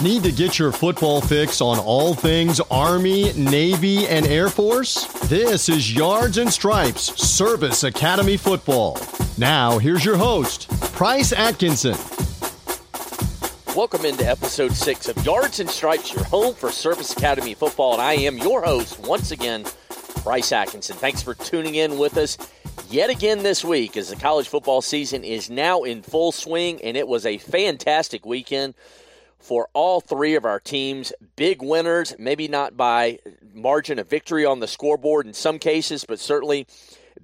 Need to get your football fix on all things Army, Navy, and Air Force? This is Yards and Stripes Service Academy Football. Now, here's your host, Price Atkinson. Welcome into episode six of Yards and Stripes, your home for Service Academy football. And I am your host, once again, Price Atkinson. Thanks for tuning in with us yet again this week as the college football season is now in full swing, and it was a fantastic weekend for all three of our teams. Big winners, maybe not by margin of victory on the scoreboard in some cases, but certainly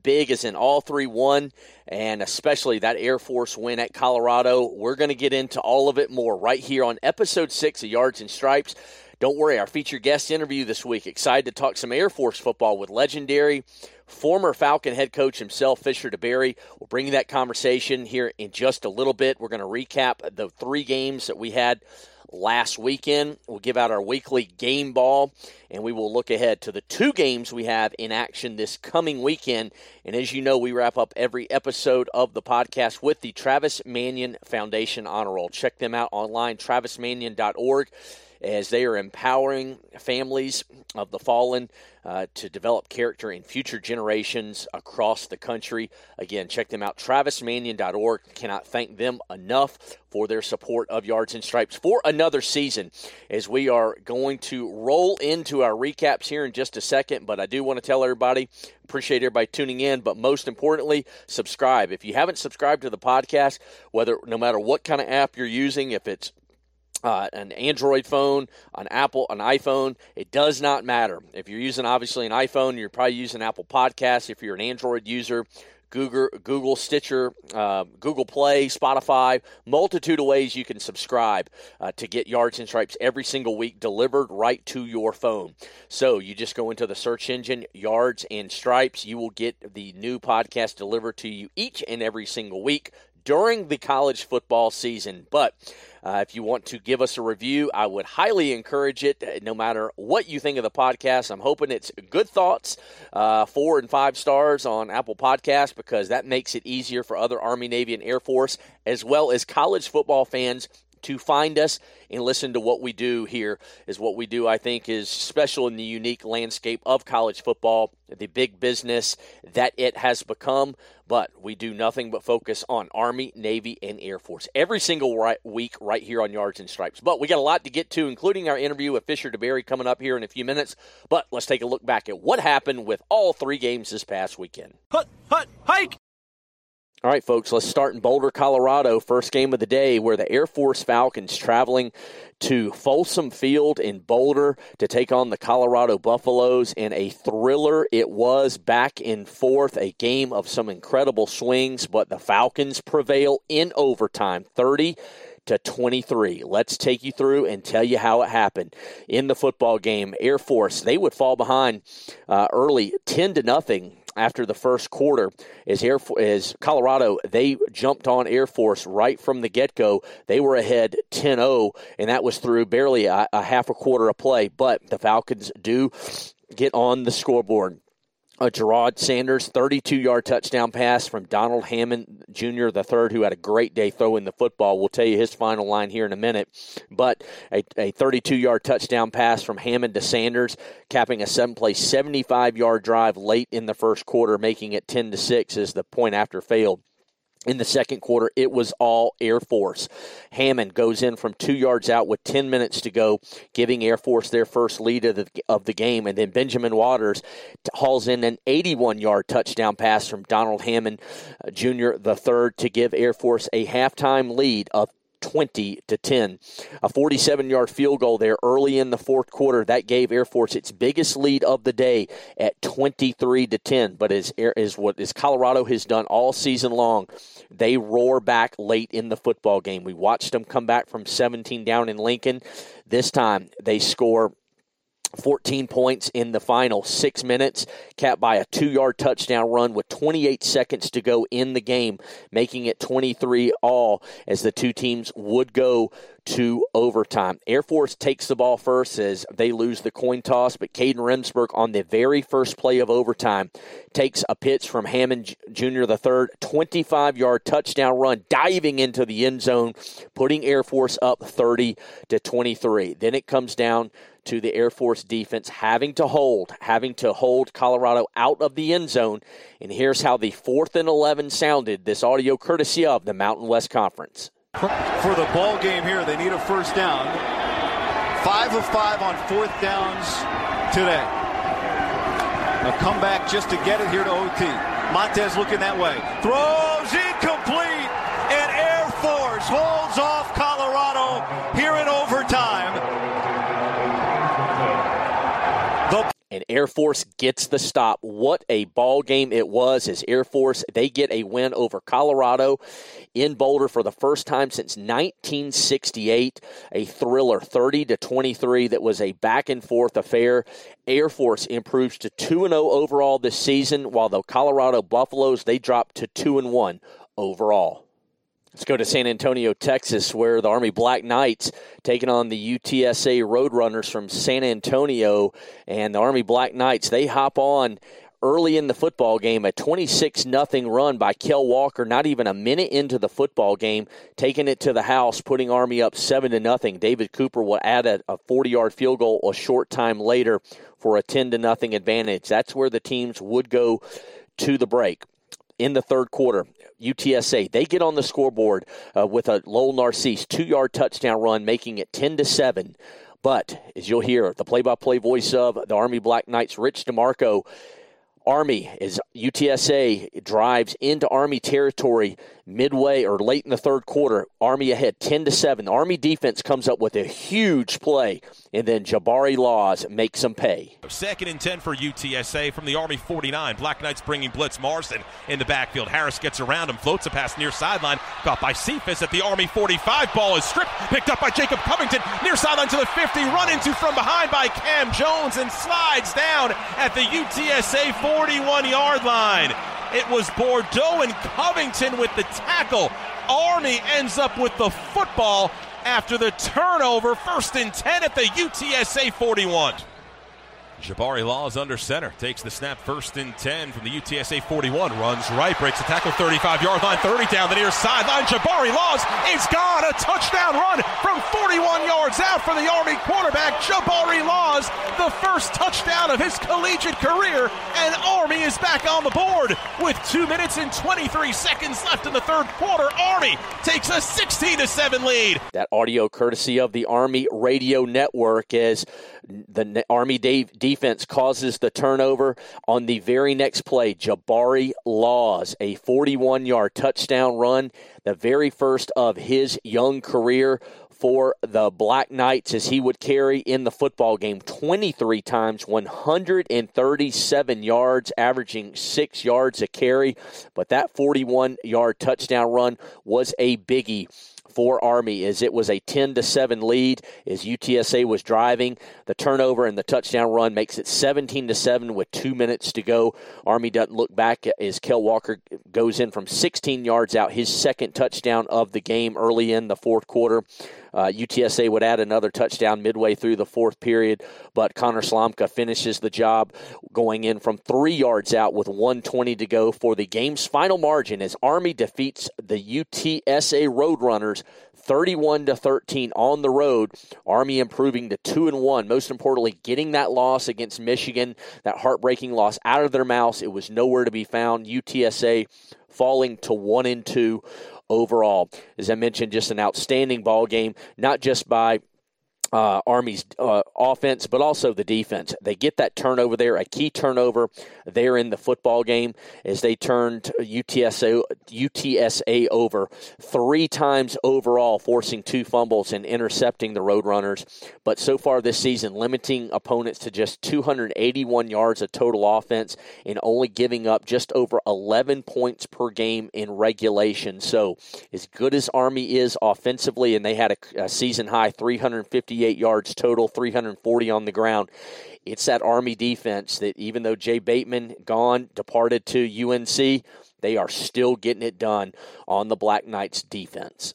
big as in all three won, and especially that Air Force win at Colorado. We're going to get into all of it more right here on episode six of Yards and Stripes. Don't worry, our featured guest interview this week. Excited to talk some Air Force football with legendary former Falcon head coach himself, Fisher DeBerry. We'll bring you that conversation here in just a little bit. We're going to recap the three games that we had last weekend. We'll give out our weekly game ball, and we will look ahead to the two games we have in action this coming weekend. And as you know, we wrap up every episode of the podcast with the Travis Manion Foundation Honor Roll. Check them out online, travismanion.org as they are empowering families of the fallen uh, to develop character in future generations across the country. Again, check them out, travismanion.org. Cannot thank them enough for their support of Yards and Stripes for another season as we are going to roll into our recaps here in just a second. But I do want to tell everybody, appreciate everybody tuning in, but most importantly, subscribe. If you haven't subscribed to the podcast, whether no matter what kind of app you're using, if it's uh, an Android phone, an Apple, an iPhone. It does not matter. If you're using obviously an iPhone, you're probably using Apple Podcasts. If you're an Android user, Google, Google Stitcher, uh, Google Play, Spotify, multitude of ways you can subscribe uh, to get Yards and Stripes every single week delivered right to your phone. So you just go into the search engine, Yards and Stripes. You will get the new podcast delivered to you each and every single week during the college football season. But uh, if you want to give us a review, I would highly encourage it, uh, no matter what you think of the podcast. I'm hoping it's good thoughts, uh, four and five stars on Apple Podcasts, because that makes it easier for other Army, Navy, and Air Force, as well as college football fans to find us and listen to what we do here is what we do i think is special in the unique landscape of college football the big business that it has become. But we do nothing but focus on army navy and air force every single right week right here on yards and stripes. But we got a lot to get to including our interview with fisher deberry coming up here in a few minutes. But let's take a look back at what happened with all three games this past weekend. Hut hut hike all right, folks, let's start in Boulder, Colorado. First game of the day where the Air Force Falcons traveling to Folsom Field in Boulder to take on the Colorado Buffaloes in a thriller. It was back and forth, a game of some incredible swings, but the Falcons prevail in overtime 30 to 23. Let's take you through and tell you how it happened. In the football game, Air Force, they would fall behind uh, early 10 to nothing after the first quarter is Air is Colorado they jumped on Air Force right from the get go. They were ahead 10-0 and that was through barely a, a half a quarter of play, but the Falcons do get on the scoreboard a Gerard Sanders 32 yard touchdown pass from Donald Hammond Jr. the third, who had a great day throwing the football. We'll tell you his final line here in a minute. But a 32 yard touchdown pass from Hammond to Sanders, capping a seven play 75 yard drive late in the first quarter, making it 10 to 6 as the point after failed in the second quarter, it was all Air Force. Hammond goes in from two yards out with 10 minutes to go, giving Air Force their first lead of the, of the game. And then Benjamin Waters hauls in an 81 yard touchdown pass from Donald Hammond uh, Jr., the third, to give Air Force a halftime lead of 20 to 10. A 47 yard field goal there early in the fourth quarter that gave Air Force its biggest lead of the day at 23 to 10. But as, as what as Colorado has done all season long, they roar back late in the football game. We watched them come back from 17 down in Lincoln. This time they score 14 points in the final six minutes, capped by a two yard touchdown run with 28 seconds to go in the game, making it 23 all as the two teams would go to overtime. Air Force takes the ball first as they lose the coin toss, but Kadin Remsberg on the very first play of overtime takes a pitch from Hammond Jr. the third, 25 yard touchdown run, diving into the end zone, putting Air Force up 30 to 23. Then it comes down to the Air Force defense having to hold, having to hold Colorado out of the end zone. And here's how the fourth and 11 sounded. This audio courtesy of the Mountain West Conference for the ball game here. They need a first down. Five of five on fourth downs today. A comeback just to get it here to OT. Montez looking that way. Throws incomplete. Air Force gets the stop. What a ball game it was as Air Force they get a win over Colorado in Boulder for the first time since 1968. A thriller 30 to 23 that was a back and forth affair. Air Force improves to 2 0 overall this season while the Colorado Buffaloes they drop to 2 and 1 overall. Let's go to San Antonio, Texas, where the Army Black Knights taking on the UTSA Roadrunners from San Antonio, and the Army Black Knights they hop on early in the football game, a 26 nothing run by Kell Walker, not even a minute into the football game, taking it to the house, putting Army up 7 to nothing. David Cooper will add a 40 yard field goal a short time later for a 10 to nothing advantage. That's where the teams would go to the break in the third quarter. UTSA they get on the scoreboard uh, with a Lowell Narcisse two yard touchdown run, making it ten to seven. But as you'll hear, the play by play voice of the Army Black Knights, Rich DeMarco, Army as UTSA drives into Army territory midway or late in the third quarter. Army ahead 10 to 7. The Army defense comes up with a huge play, and then Jabari Laws makes them pay. Second and 10 for UTSA from the Army 49. Black Knights bringing blitz Marston in the backfield. Harris gets around him, floats a pass near sideline, caught by Cephas at the Army 45. Ball is stripped, picked up by Jacob Covington near sideline to the 50, run into from behind by Cam Jones and slides down at the UTSA 41 yard line. It was Bordeaux and Covington with the tackle. Army ends up with the football after the turnover. First and 10 at the UTSA 41. Jabari Laws under center. Takes the snap first and 10 from the UTSA 41. Runs right, breaks the tackle 35 yard line, 30 down the near sideline. Jabari Laws is gone. A touchdown run from 41 yards out for the Army quarterback, Jabari Laws. The first touchdown of his collegiate career, and Army is back on the board with 2 minutes and 23 seconds left in the third quarter. Army takes a 16 to 7 lead. That audio courtesy of the Army Radio Network is the Army defense causes the turnover on the very next play. Jabari Laws, a 41 yard touchdown run, the very first of his young career for the Black Knights as he would carry in the football game 23 times, 137 yards, averaging six yards a carry. But that 41 yard touchdown run was a biggie for Army as it was a 10 to 7 lead as UTSA was driving. The turnover and the touchdown run makes it 17 to 7 with 2 minutes to go. Army doesn't look back as Kell Walker goes in from 16 yards out, his second touchdown of the game early in the fourth quarter. Uh, UTSA would add another touchdown midway through the fourth period, but Connor Slomka finishes the job going in from three yards out with 120 to go for the game's final margin as Army defeats the UTSA Roadrunners 31 to 13 on the road. Army improving to 2 and 1. Most importantly, getting that loss against Michigan, that heartbreaking loss out of their mouths. It was nowhere to be found. UTSA falling to 1 and 2 overall. As I mentioned, just an outstanding ball game, not just by uh, Army's uh, offense, but also the defense. They get that turnover there, a key turnover there in the football game as they turned UTSA, UTSA over three times overall, forcing two fumbles and intercepting the Roadrunners. But so far this season, limiting opponents to just 281 yards of total offense and only giving up just over 11 points per game in regulation. So, as good as Army is offensively, and they had a, a season high 358 yards total, 340 on the ground. It's that Army defense that even though Jay Bateman gone, departed to UNC, they are still getting it done on the Black Knights defense.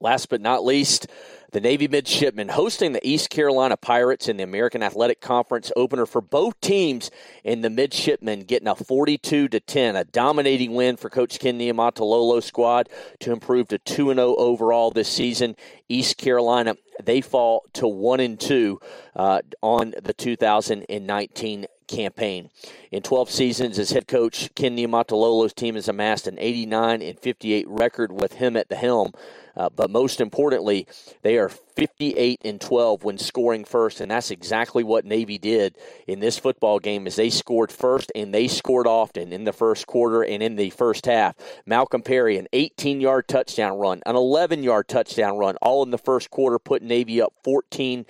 Last but not least, the Navy midshipmen hosting the East Carolina Pirates in the American Athletic Conference opener for both teams, and the midshipmen getting a 42 to 10, a dominating win for Coach Ken Niumatalolo squad to improve to 2 0 overall this season. East Carolina they fall to 1 and 2 uh, on the 2019 campaign. In 12 seasons as head coach, Ken Niumatalolo's team has amassed an 89 and 58 record with him at the helm. Uh, but most importantly, they are 58 and 12 when scoring first, and that's exactly what Navy did in this football game. Is they scored first and they scored often in the first quarter and in the first half. Malcolm Perry, an 18-yard touchdown run, an 11-yard touchdown run, all in the first quarter, put Navy up 14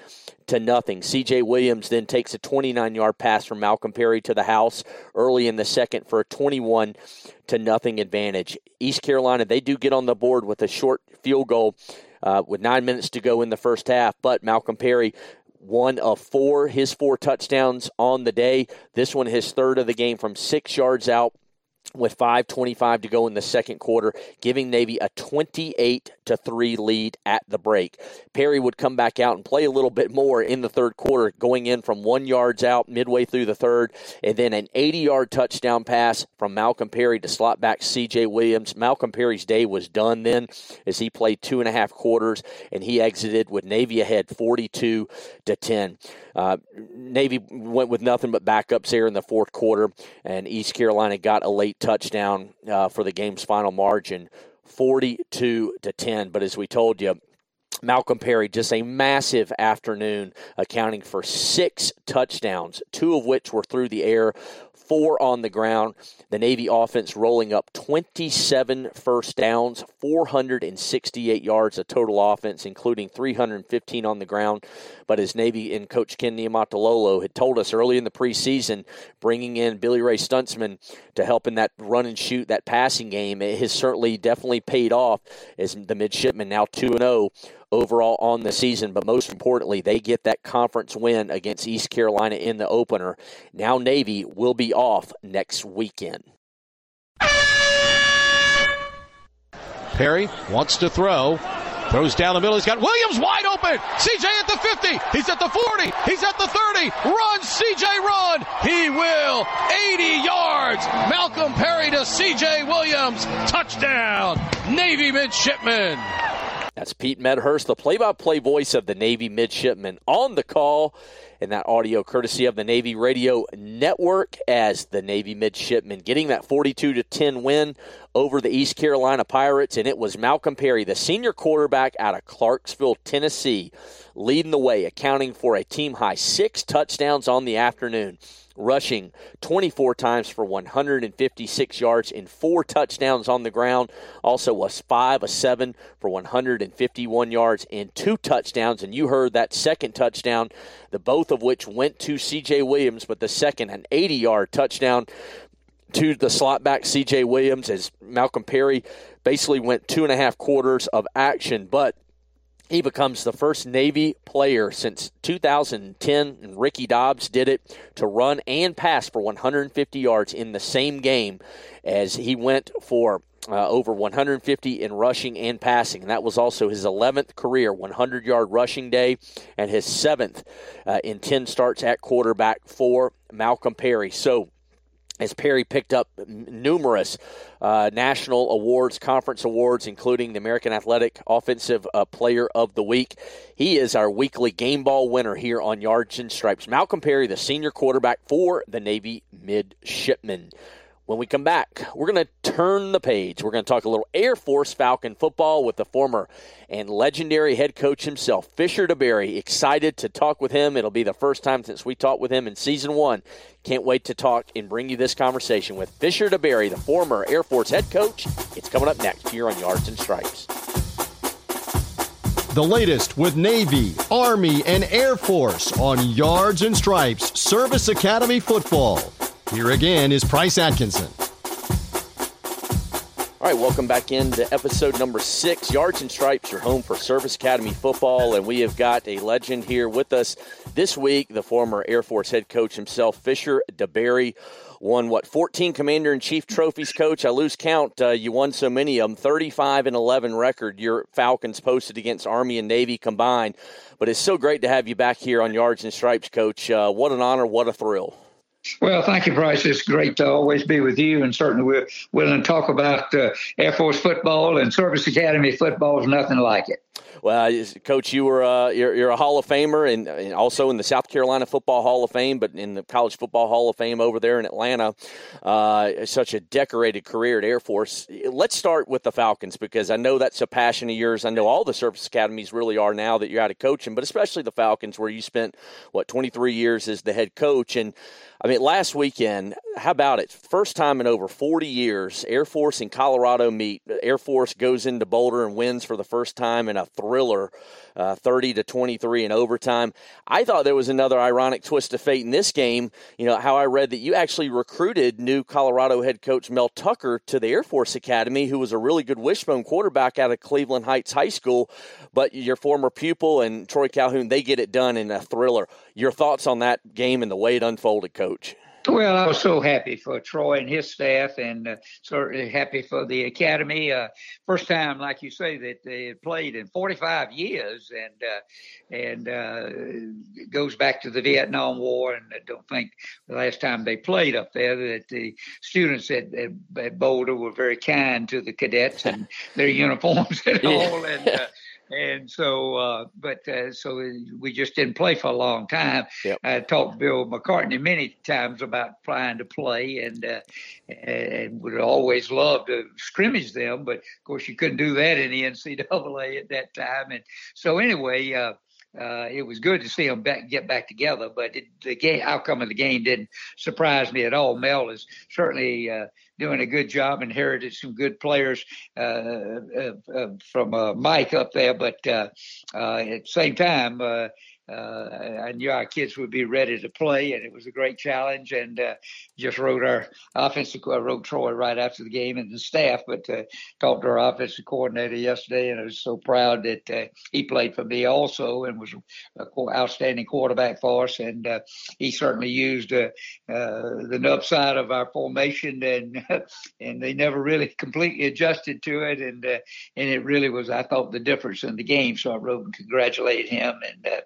to nothing. C.J. Williams then takes a 29-yard pass from Malcolm Perry to the house early in the second for a 21 to nothing advantage. East Carolina they do get on the board with a short field goal uh, with nine minutes to go in the first half, but Malcolm Perry one of four, his four touchdowns on the day. This one, his third of the game from six yards out with 5.25 to go in the second quarter, giving Navy a 28 to 3 lead at the break. Perry would come back out and play a little bit more in the third quarter, going in from one yards out midway through the third, and then an 80 yard touchdown pass from Malcolm Perry to slot back CJ Williams. Malcolm Perry's day was done then as he played two and a half quarters and he exited with Navy ahead 42 to 10. Uh, Navy went with nothing but backups there in the fourth quarter, and East Carolina got a late touchdown uh, for the game's final margin, 42 to 10. But as we told you, Malcolm Perry, just a massive afternoon, accounting for six touchdowns, two of which were through the air, four on the ground. The Navy offense rolling up 27 first downs, 468 yards of total offense, including 315 on the ground. But as Navy and Coach Ken Niumatalolo had told us early in the preseason, bringing in Billy Ray Stutzmann to help in that run and shoot, that passing game, it has certainly definitely paid off as the midshipmen now 2 0 overall on the season, but most importantly, they get that conference win against East Carolina in the opener. Now, Navy will be off next weekend. Perry wants to throw. Throws down the middle. He's got Williams wide open. CJ at the 50. He's at the 40. He's at the 30. Run, CJ, run. He will. 80 yards. Malcolm Perry to CJ Williams. Touchdown. Navy midshipmen. That's Pete Medhurst, the play by play voice of the Navy midshipmen, on the call. And that audio courtesy of the Navy Radio Network as the Navy midshipmen getting that 42 to 10 win over the East Carolina Pirates. And it was Malcolm Perry, the senior quarterback out of Clarksville, Tennessee, leading the way, accounting for a team high six touchdowns on the afternoon rushing 24 times for 156 yards and four touchdowns on the ground. Also was five, a seven for 151 yards and two touchdowns. And you heard that second touchdown, the both of which went to C.J. Williams, but the second an 80 yard touchdown to the slot back C.J. Williams as Malcolm Perry basically went two and a half quarters of action, but he becomes the first Navy player since 2010, and Ricky Dobbs did it to run and pass for 150 yards in the same game as he went for uh, over 150 in rushing and passing. And that was also his 11th career 100 yard rushing day and his seventh uh, in 10 starts at quarterback for Malcolm Perry. So, as Perry picked up numerous uh, national awards, conference awards, including the American Athletic Offensive uh, Player of the Week. He is our weekly game ball winner here on Yards and Stripes. Malcolm Perry, the senior quarterback for the Navy Midshipmen. When we come back, we're going to turn the page. We're going to talk a little Air Force Falcon football with the former and legendary head coach himself, Fisher DeBerry. Excited to talk with him. It'll be the first time since we talked with him in season one. Can't wait to talk and bring you this conversation with Fisher DeBerry, the former Air Force head coach. It's coming up next here on Yards and Stripes. The latest with Navy, Army, and Air Force on Yards and Stripes Service Academy Football. Here again is Price Atkinson. All right, welcome back into episode number six, Yards and Stripes, your home for Service Academy football. And we have got a legend here with us this week, the former Air Force head coach himself, Fisher DeBerry. Won what 14 Commander in Chief trophies, Coach? I lose count. Uh, you won so many of them. 35 and 11 record. Your Falcons posted against Army and Navy combined. But it's so great to have you back here on Yards and Stripes, Coach. Uh, what an honor! What a thrill! Well, thank you, Bryce. It's great to always be with you, and certainly we're willing to talk about uh, Air Force football and Service Academy football is nothing like it. Well, Coach, you were uh, you're, you're, a Hall of Famer, and, and, also in the South Carolina Football Hall of Fame, but in the College Football Hall of Fame over there in Atlanta. Uh, such a decorated career at Air Force. Let's start with the Falcons because I know that's a passion of yours. I know all the service academies really are now that you're out of coaching, but especially the Falcons, where you spent what 23 years as the head coach. And I mean, last weekend, how about it? First time in over 40 years, Air Force and Colorado meet. Air Force goes into Boulder and wins for the first time in a thriller, uh, 30 to 23 in overtime. I thought there was another ironic twist of fate in this game. You know, how I read that you actually recruited new Colorado head coach Mel Tucker to the Air Force Academy, who was a really good wishbone quarterback out of Cleveland Heights High School. But your former pupil and Troy Calhoun, they get it done in a thriller. Your thoughts on that game and the way it unfolded, coach? Well, I was so happy for Troy and his staff, and uh, certainly happy for the academy. Uh, first time, like you say, that they had played in 45 years, and uh, and uh, goes back to the Vietnam War. And I don't think the last time they played up there that the students at, at, at Boulder were very kind to the cadets and their uniforms and all. And uh, and so, uh, but uh, so we just didn't play for a long time. Yep. I talked to Bill McCartney many times about trying to play, and uh, and would always love to scrimmage them, but of course you couldn't do that in the NCAA at that time. And so anyway. Uh, uh, it was good to see them back, get back together, but it, the game, outcome of the game didn't surprise me at all. Mel is certainly uh, doing a good job, inherited some good players uh, uh, uh from Mike up there, but at the same time, uh, I knew our kids would be ready to play, and it was a great challenge. And uh, just wrote our offensive, I wrote Troy right after the game and the staff, but uh, talked to our offensive coordinator yesterday, and I was so proud that uh, he played for me also and was an outstanding quarterback for us. And uh, he certainly used uh, the nub side of our formation, and and they never really completely adjusted to it, and and it really was, I thought, the difference in the game. So I wrote and congratulated him and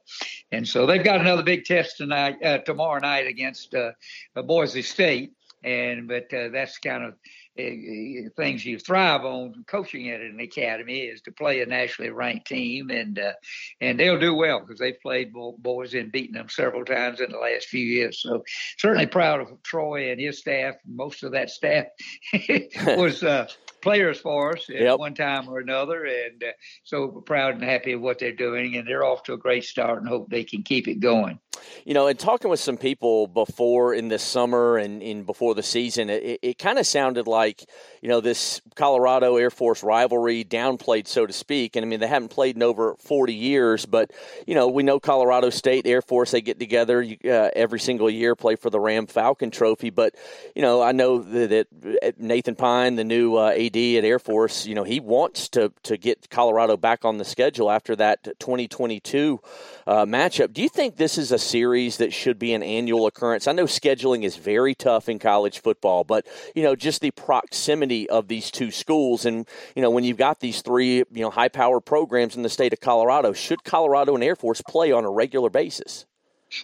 and so they've got another big test tonight, uh, tomorrow night against uh, Boise State. And but uh, that's kind of uh, things you thrive on coaching at an academy is to play a nationally ranked team, and uh, and they'll do well because they've played Boise and beaten them several times in the last few years. So certainly proud of Troy and his staff. Most of that staff was uh, players for us at yep. one time or another, and uh, so proud and happy of what they're doing, and they're off to a great start, and hope they can keep it going. You know, and talking with some people before in the summer and in before the season, it, it kind of sounded like you know this Colorado Air Force rivalry downplayed, so to speak. And I mean, they haven't played in over forty years, but you know, we know Colorado State Air Force they get together uh, every single year, play for the Ram Falcon Trophy. But you know, I know that, that Nathan Pine, the new uh, AD at Air Force, you know, he wants to to get Colorado back on the schedule after that 2022 uh, matchup. Do you think this is a series that should be an annual occurrence? I know scheduling is very tough in college football, but you know, just the proximity of these two schools, and you know, when you've got these three, you know, high-powered programs in the state of Colorado, should Colorado and Air Force play on a regular basis?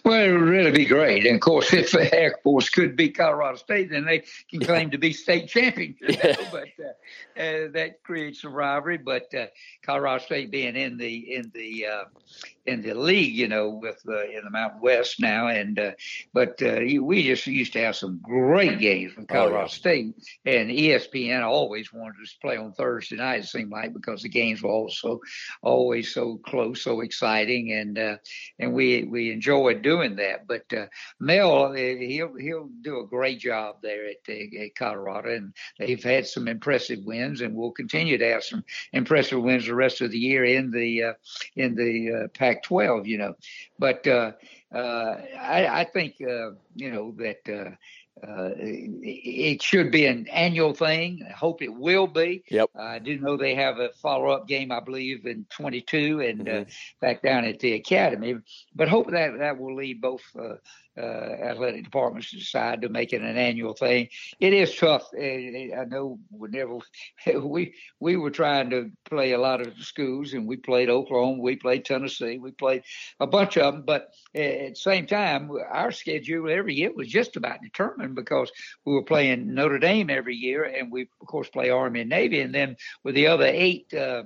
Well, it would really be great. And of course, if the Air Force could beat Colorado State, then they can claim to be state champions. You know? but uh, uh, that creates a rivalry. But uh, Colorado State being in the in the uh, in the league, you know, with uh, in the Mountain West now. And uh, but uh, we just used to have some great games with Colorado oh, yeah. State, and ESPN always wanted us to play on Thursday night. It seemed like because the games were also always so close, so exciting, and uh, and we we enjoyed doing that. But uh, Mel, uh, he'll he'll do a great job there at, at Colorado, and they've had some impressive wins, and will continue to have some impressive wins the rest of the year in the uh, in the uh, Pac Pac-12, you know. But uh, uh, I, I, think uh, you know that uh, uh, it should be an annual thing. I hope it will be. Yep. Uh, I do know they have a follow up game, I believe, in 22 and uh, mm-hmm. uh, back down at the academy. But hope that that will lead both uh, athletic departments decide to make it an annual thing. It is tough. I know whenever we we were trying to play a lot of schools, and we played Oklahoma, we played Tennessee, we played a bunch of them. But at the same time, our schedule every year was just about determined because we were playing Notre Dame every year, and we of course play Army and Navy, and then with the other eight. Uh,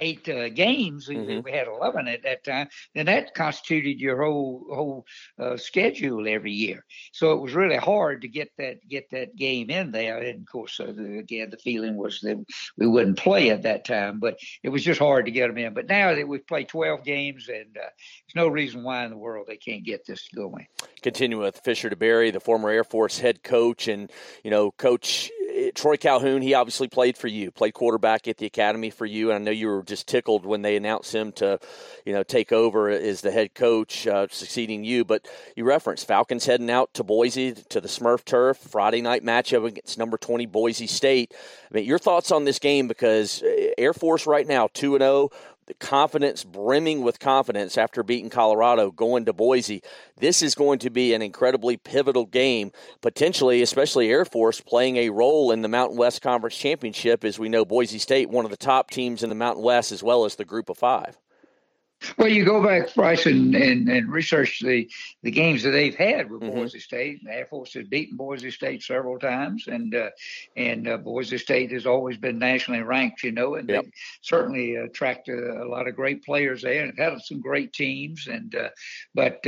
eight uh, games. Mm-hmm. We had eleven at that time. Then that constituted your whole whole uh, schedule every year. So it was really hard to get that get that game in there. And of course, uh, the, again, the feeling was that we wouldn't play at that time, but it was just hard to get them in. But now that we've played twelve games, and uh, there's no reason why in the world they can't get this going. Continue with Fisher DeBerry, the former Air Force head coach, and you know, coach Troy Calhoun, he obviously played for you, played quarterback at the academy for you, and I know you were just tickled when they announced him to, you know, take over as the head coach, uh, succeeding you. But you referenced Falcons heading out to Boise to the Smurf Turf Friday night matchup against number twenty Boise State. I mean, your thoughts on this game because uh, Air Force right now two and zero. The confidence brimming with confidence after beating Colorado going to Boise. This is going to be an incredibly pivotal game, potentially, especially Air Force playing a role in the Mountain West Conference Championship, as we know Boise State, one of the top teams in the Mountain West, as well as the group of five. Well, you go back, Bryce, and, and, and research the, the games that they've had with mm-hmm. Boise State. The Air Force has beaten Boise State several times, and uh, and uh, Boise State has always been nationally ranked, you know, and yep. they certainly attract a, a, lot of great players there and had some great teams. And uh, but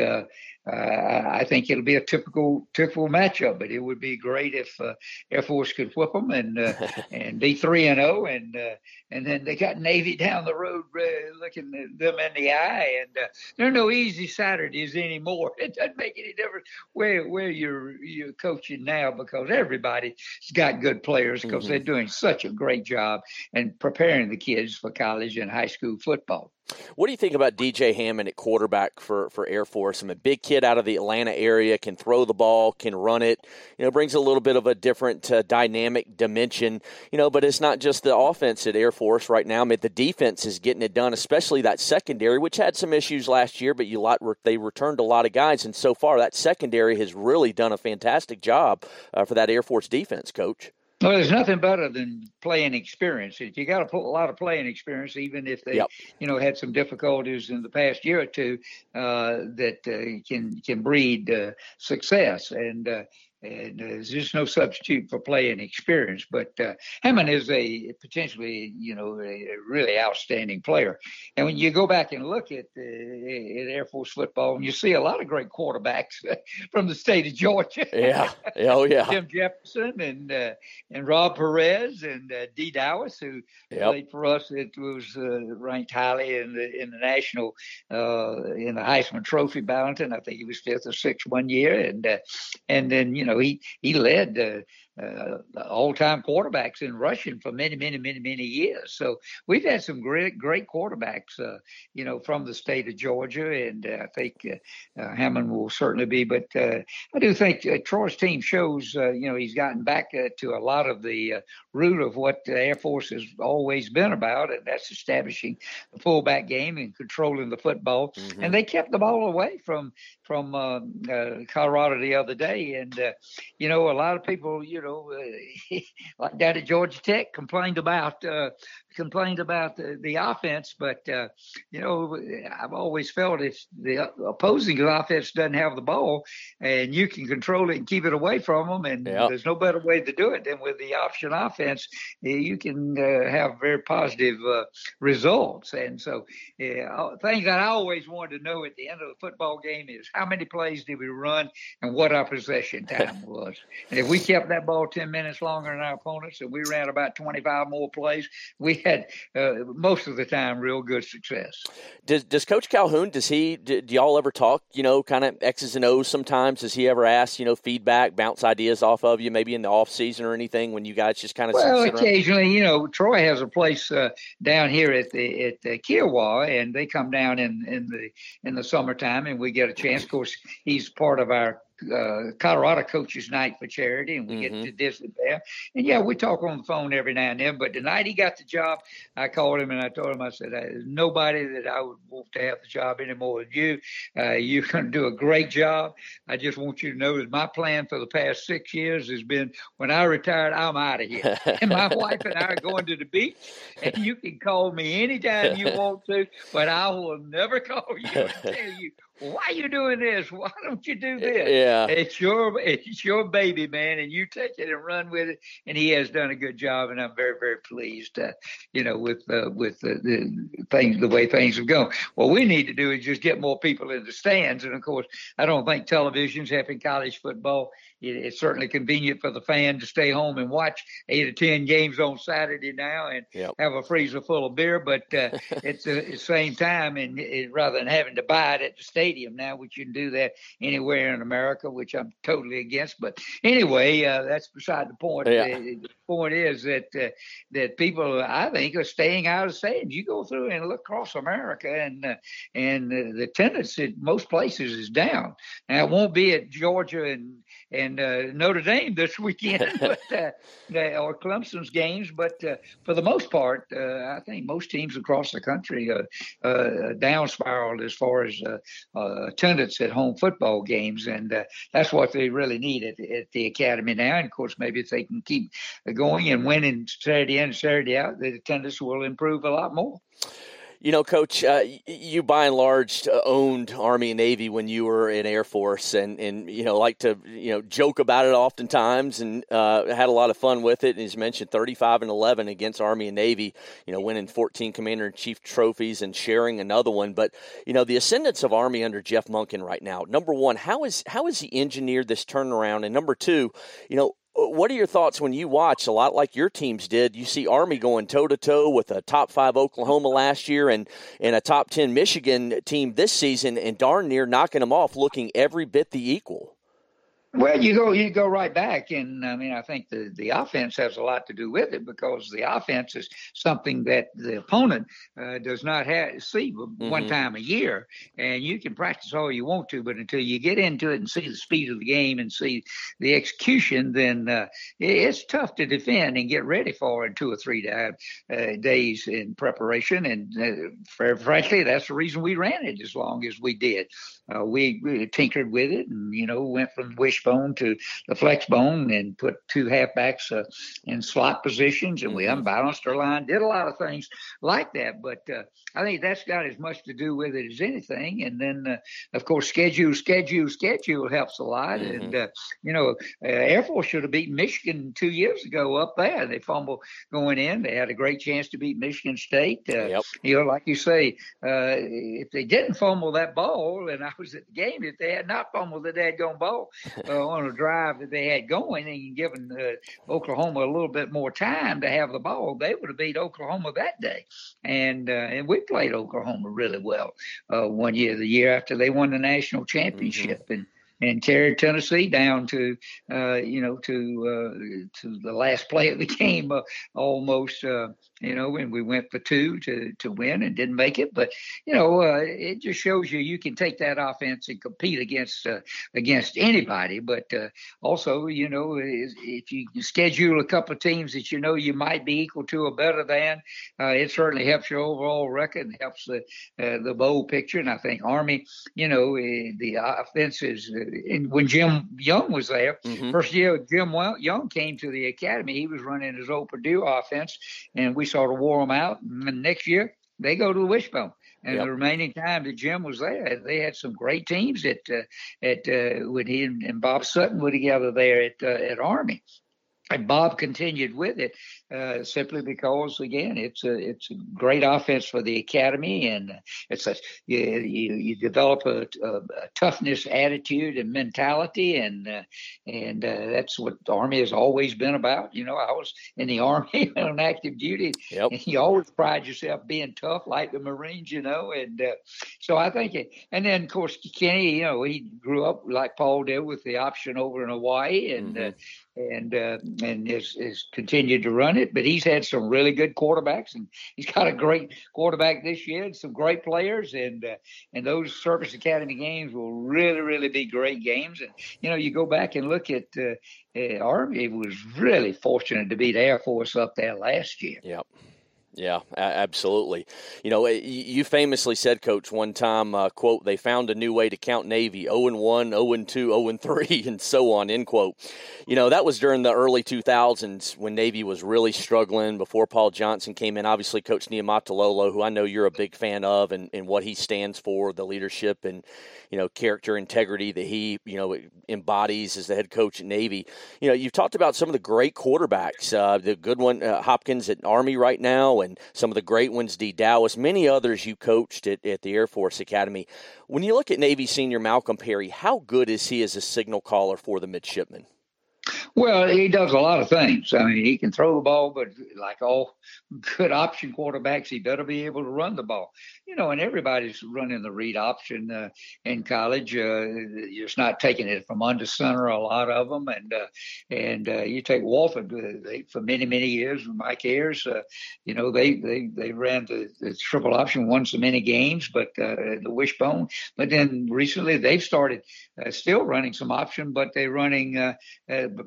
uh, I think it'll be a typical typical matchup, but it would be great if uh, Air Force could whip them and uh, and be three and zero, oh, and uh, and then they got Navy down the road uh, looking them in the eye, and uh, there are no easy Saturdays anymore. It doesn't make any difference where where you're you're coaching now because everybody's got good players because mm-hmm. they're doing such a great job and preparing the kids for college and high school football. What do you think about DJ Hammond at quarterback for, for Air Force? I'm a big kid out of the Atlanta area, can throw the ball, can run it. You know, brings a little bit of a different uh, dynamic dimension. You know, but it's not just the offense at Air Force right now. I mean, the defense is getting it done, especially that secondary, which had some issues last year, but you lot they returned a lot of guys, and so far that secondary has really done a fantastic job uh, for that Air Force defense, Coach. Well, there's nothing better than playing experience. If You got to put a lot of playing experience, even if they, yep. you know, had some difficulties in the past year or two, uh, that uh, can can breed uh, success. And uh, and uh, there's just no substitute for playing experience. But uh, Hammond is a potentially, you know, a really outstanding player. And when you go back and look at, uh, at Air Force football, and you see a lot of great quarterbacks from the state of Georgia. Yeah, oh yeah. Jim Jefferson and uh, and Rob Perez and uh, Dee Dowis, who yep. played for us. It was uh, ranked highly in the in the national in the Heisman Trophy balloting. I think he was fifth or sixth one year, and and then you know, he he led uh, uh, all-time quarterbacks in rushing for many, many, many, many years. So we've had some great, great quarterbacks, uh, you know, from the state of Georgia, and uh, I think uh, uh, Hammond will certainly be. But uh, I do think Troy's team shows, you know, he's gotten back to a lot of the root of what the Air Force has always been about, and that's establishing the fullback game and controlling the football. Mm-hmm. And they kept the ball away from from Colorado the other day, and you know, a lot of people, you know know, uh, like down at Georgia Tech, complained about uh, complained about the, the offense, but uh, you know, I've always felt if the opposing offense doesn't have the ball and you can control it and keep it away from them, and yep. there's no better way to do it than with the option offense, you can uh, have very positive uh, results. And so, yeah, things that I always wanted to know at the end of the football game is how many plays did we run and what our possession time was. And if we kept that ball 10 minutes longer than our opponents and we ran about 25 more plays, we had uh, most of the time real good success. Does Does Coach Calhoun? Does he? Do, do y'all ever talk? You know, kind of X's and O's sometimes. Does he ever ask you know feedback, bounce ideas off of you, maybe in the off season or anything when you guys just kind of well, occasionally. You know, Troy has a place uh, down here at the at the Kiawah, and they come down in in the in the summertime, and we get a chance. Of course, he's part of our uh, Colorado Coaches Night for charity, and we mm-hmm. get to visit there. And yeah, we talk on the phone every now and then. But the night he got the job, I called him and I told him, I said, "There's nobody that I would want to have the job anymore than you. Uh, you're going to do a great job. I just want you to know that my plan for the past six years has been when I retired, I'm out of here. and my wife and I are going to the beach, and you can call me anytime you want to, but I will never call you and tell you why are you doing this? Why don't you do this? Yeah, it's your it's your baby, man, and you take it and run with it. And he has done a good job, and I'm very very pleased, uh, you know, with uh, with the, the things the way things have gone. What we need to do is just get more people in the stands, and of course, I don't think television's helping college football it's certainly convenient for the fan to stay home and watch eight or ten games on Saturday now and yep. have a freezer full of beer. But uh, it's at the same time, and it, rather than having to buy it at the stadium now, which you can do that anywhere in America, which I'm totally against. But anyway, uh, that's beside the point. Yeah. The, the, point is that uh, that people, I think, are staying out of stadiums. You go through and look across America, and uh, and the attendance at most places is down. Now it won't be at Georgia and and uh, Notre Dame this weekend, but, uh, or Clemson's games. But uh, for the most part, uh, I think most teams across the country uh, uh, down spiraled as far as attendance at home football games, and that's what they really need at, at, the academy now. And of course, maybe if they can keep going and winning Saturday in and Saturday out, the attendance will improve a lot more. You know, Coach, uh, you by and large uh, owned Army and Navy when you were in Air Force, and, and you know like to you know joke about it oftentimes, and uh, had a lot of fun with it. And he's mentioned 35 and 11 against Army and Navy, you know, winning 14 Commander in Chief trophies and sharing another one. But you know, the ascendance of Army under Jeff Monken right now. Number one, how is how has he engineered this turnaround? And number two, you know, what are your thoughts when you watch a lot like your teams did? You see Army going toe to toe with a top five Oklahoma last year and, and a top 10 Michigan team this season, and darn near knocking them off, looking every bit the equal. Well, you go you go right back, and I mean I think the the offense has a lot to do with it because the offense is something that the opponent uh, does not have see mm-hmm. one time a year, and you can practice all you want to, but until you get into it and see the speed of the game and see the execution, then uh, it's tough to defend and get ready for in two or three day, uh, days in preparation. And uh, frankly, that's the reason we ran it as long as we did. Uh, we, we tinkered with it, and you know went from wish wishbone to the flex bone and put two halfbacks uh, in slot positions, and we mm-hmm. unbalanced our line. Did a lot of things like that, but uh, I think that's got as much to do with it as anything. And then, uh, of course, schedule, schedule, schedule helps a lot. Mm-hmm. And uh, you know, uh, Air Force should have beaten Michigan two years ago up there. They fumbled going in. They had a great chance to beat Michigan State. Uh, yep. You know, like you say, if they didn't fumble that ball, and I was at the game, if they had not fumbled the daggone ball, uh, on a drive that they had going and given uh, Oklahoma a little bit more time to have the ball, they would have beat Oklahoma that day. And uh, and we played Oklahoma really well uh, one year, the year after they won the national championship, mm-hmm. and and carried Tennessee down to, uh, you know, to uh, to the last play of the game uh, almost, uh, you know, and we went for two to to win and didn't make it. But you know, uh, it just shows you you can take that offense and compete against uh, against anybody. But also, you know, if you schedule a couple of teams that you know you might be equal to or better than, it certainly helps your overall record and helps the the bowl picture. And I think Army, you know, eh, the offense is and when Jim Young was there, mm-hmm. first year Jim Young came to the academy, he was running his old Purdue offense, and we sort of wore him out. And next year they go to the wishbone. And yep. the remaining time that Jim was there, they had some great teams at uh, at uh, when he and Bob Sutton were together there at uh, at Army. And Bob continued with it uh, simply because, again, it's a it's a great offense for the academy, and it's a you you, you develop a, a, a, toughness attitude and mentality, and uh, and uh, that's what the army has always been about. You know, I was in the army on active duty, yep. and you always pride yourself being tough, like the Marines, you know, and uh, so I think, it, and then of course Kenny, you know, he grew up like Paul did with the option over in Hawaii, and. Uh, mm-hmm and uh, and has, has continued to run run it, but he's had some really good quarterbacks, and he's got a great quarterback this year, and some great players, and uh, and those Service Academy games will really, really be great games. And you know, you go back and look at uh, uh, Army it was really fortunate to beat Air Force up there last year. Yep. Yeah, absolutely. You know, you famously said, Coach, one time, uh, quote, they found a new way to count Navy 0 and 1, 0 and 2, 0 and 3, and so on, end quote. You know, that was during the early 2000s when Navy was really struggling before Paul Johnson came in. Obviously, Coach Niumatalolo, who I know you're a big fan of and, and what he stands for, the leadership and, you know, character integrity that he, you know, embodies as the head coach at Navy. You know, you've talked about some of the great quarterbacks, uh, the good one, uh, Hopkins at Army right now, and some of the great ones, Dee Dowis, many others you coached at, at the Air Force Academy. When you look at Navy senior Malcolm Perry, how good is he as a signal caller for the midshipmen? Well, he does a lot of things. I mean, he can throw the ball, but like all good option quarterbacks, he better be able to run the ball. You know, and everybody's running the read option uh, in college. Uh, you're just not taking it from under center, a lot of them. And uh, and uh, you take Wofford uh, they, for many many years with Mike Ayers. Uh, you know, they they they ran the, the, triple option, won so many games, but uh, the wishbone. But then recently they've started still running some option, but they're running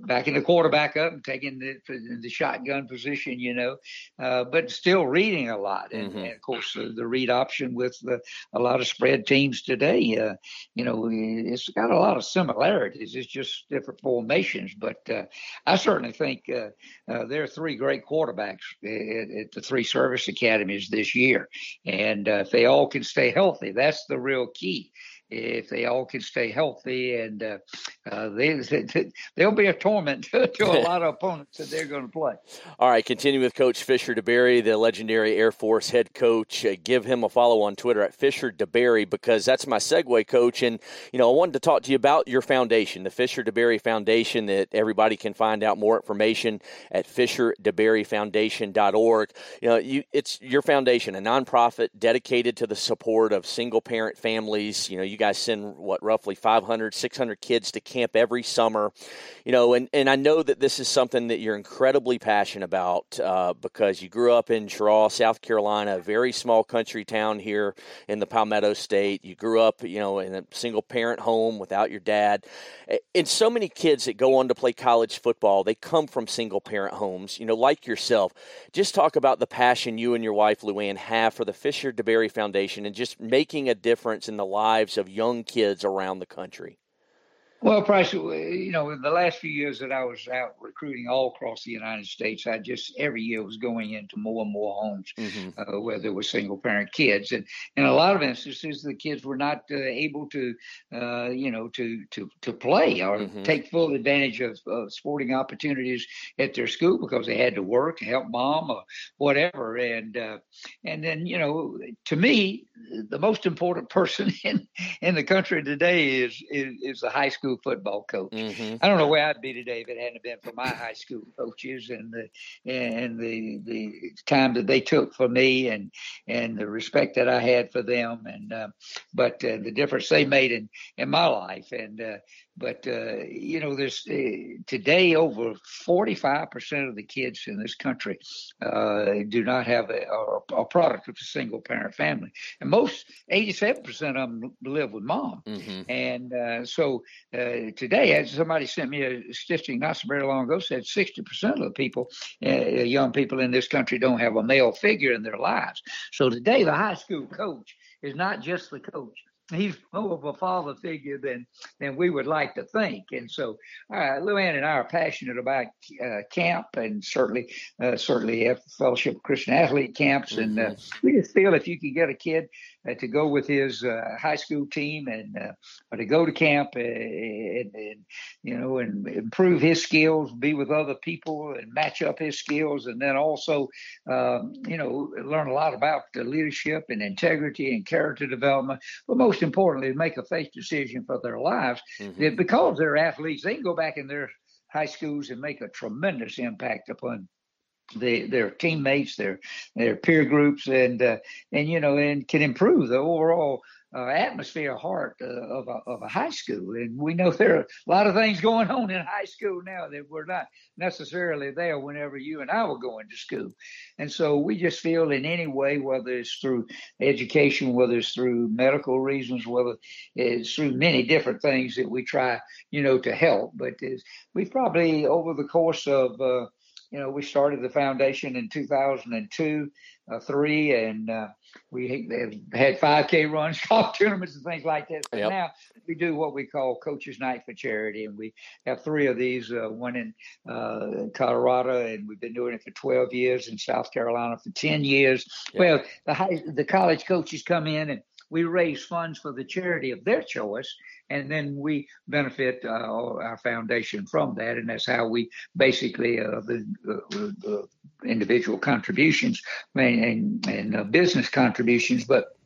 backing the quarterback up and taking the, the shotgun position, you know, uh, but still reading a lot. And, mm-hmm. and of course, uh, the read option with the, a lot of spread teams today, uh, you know, it's got a lot of similarities. It's just different formations. But uh, I certainly think uh, uh, there are three great quarterbacks at, at, the three service academies this year. And if they all can stay healthy, that's the real key if they all can stay healthy, and uh, uh, they, they they'll be a torment to, to a lot of opponents that they're going to play. All right, continue with Coach Fisher DeBerry, the legendary Air Force head coach. Uh, give him a follow on Twitter at Fisher DeBerry because that's my segue, Coach. And you know, I wanted to talk to you about your foundation, the Fisher DeBerry Foundation. That everybody can find out more information at FisherDeBerryFoundation.org. You know, you, it's your foundation, a nonprofit dedicated to the support of single parent families. You know, you guys send what roughly 500 600 kids to camp every summer. You know and, and i know that this is something that you're incredibly passionate about uh, because you grew up in Cheraw, south carolina a very small country town here in the palmetto state. You grew up you know in a single parent home without your dad. And so many kids that go on to play college football they come from single parent homes you know like yourself. Just talk about the passion you and your wife luann have for the fisher deberry foundation and just making a difference in the lives of young kids around the country? Well, Price, you know, in the last few years that I was out recruiting all across the United States, I just every year was going into more and more homes mm-hmm. uh, where there were single parent kids, and in a lot of instances, the kids were not uh, able to, uh, you know, to to to play or mm-hmm. take full advantage of, of, sporting opportunities at their school because they had to work, help mom, or whatever, and uh, and then you know, to me, the most important person in in the country today is is, is the high school football coach. Mm-hmm. I don't know where I'd be today if it hadn't been for my high school coaches and the and the the time that they took for me and and the respect that I had for them and uh, but uh, the difference they made in in my life and uh, but uh, you know, there's uh, today over 45% of the kids in this country uh, do not have a, a, product of a single parent family, and most 87% of them live with mom. Mm-hmm. And uh, so uh, today, as somebody sent me a statistic not so very long ago, said 60% of the people, uh, young people in this country, don't have a male figure in their lives. So today, the high school coach is not just the coach he's more of a father figure than than we would like to think. And so, uh, Luann and I are passionate about uh, camp, and certainly, uh, certainly, have Fellowship Christian Athlete camps. And uh, mm-hmm. we just feel if you can get a kid uh, to go with his uh, high school team and or to go to camp and, and, you know and improve his skills, be with other people, and match up his skills, and then also, um, you know, learn a lot about leadership and integrity and character development. But most importantly, make a faith decision for their lives. Mm-hmm. Because they're athletes, they can go back in their high schools and make a tremendous impact upon the, their teammates, their their peer groups, and uh, and you know, and can improve the overall uh, atmosphere heart uh, of, a, of a high school. And we know there are a lot of things going on in high school now that were not necessarily there whenever you and I were going to school. And so we just feel in any way, whether it's through education, whether it's through medical reasons, whether it's through many different things that we try, you know, to help. But we've probably over the course of uh, you know, we started the foundation in 2002, uh, three, and uh, we had 5K runs, golf tournaments, and things like that. Yep. now we do what we call Coaches Night for Charity, and we have three of these. Uh, one in uh, Colorado, and we've been doing it for 12 years. In South Carolina for 10 years. Yep. Well, the high, the college coaches come in and we raise funds for the charity of their choice, and then we benefit uh, our foundation from that, and that's how we basically uh, the, the, individual contributions and, and uh, business contributions, but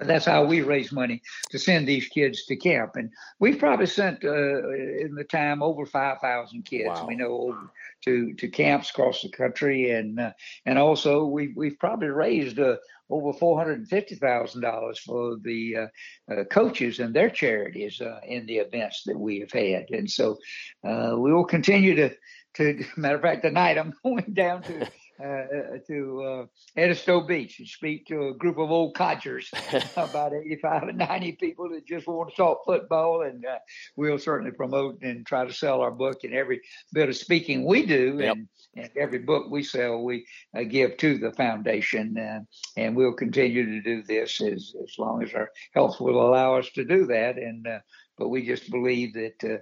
that's how we raise money to send these kids to camp. And we've probably sent uh, in the time over 5,000 kids. Wow. We know to to camps across the country, and uh, and also we we've probably raised uh, over four hundred and fifty thousand dollars for the uh, uh, coaches and their charities uh, in the events that we have had, and so uh, we will continue to. To matter of fact, tonight I'm going down to uh, to uh, Edisto Beach and speak to a group of old codgers, about 85 and 90 people that just want to talk football. And uh, we'll certainly promote and try to sell our book. And every bit of speaking we do yep. and, and, every book we sell, we uh, give to the foundation. Uh, and we'll continue to do this as, as long as our health will allow us to do that. And uh, but we just believe that uh,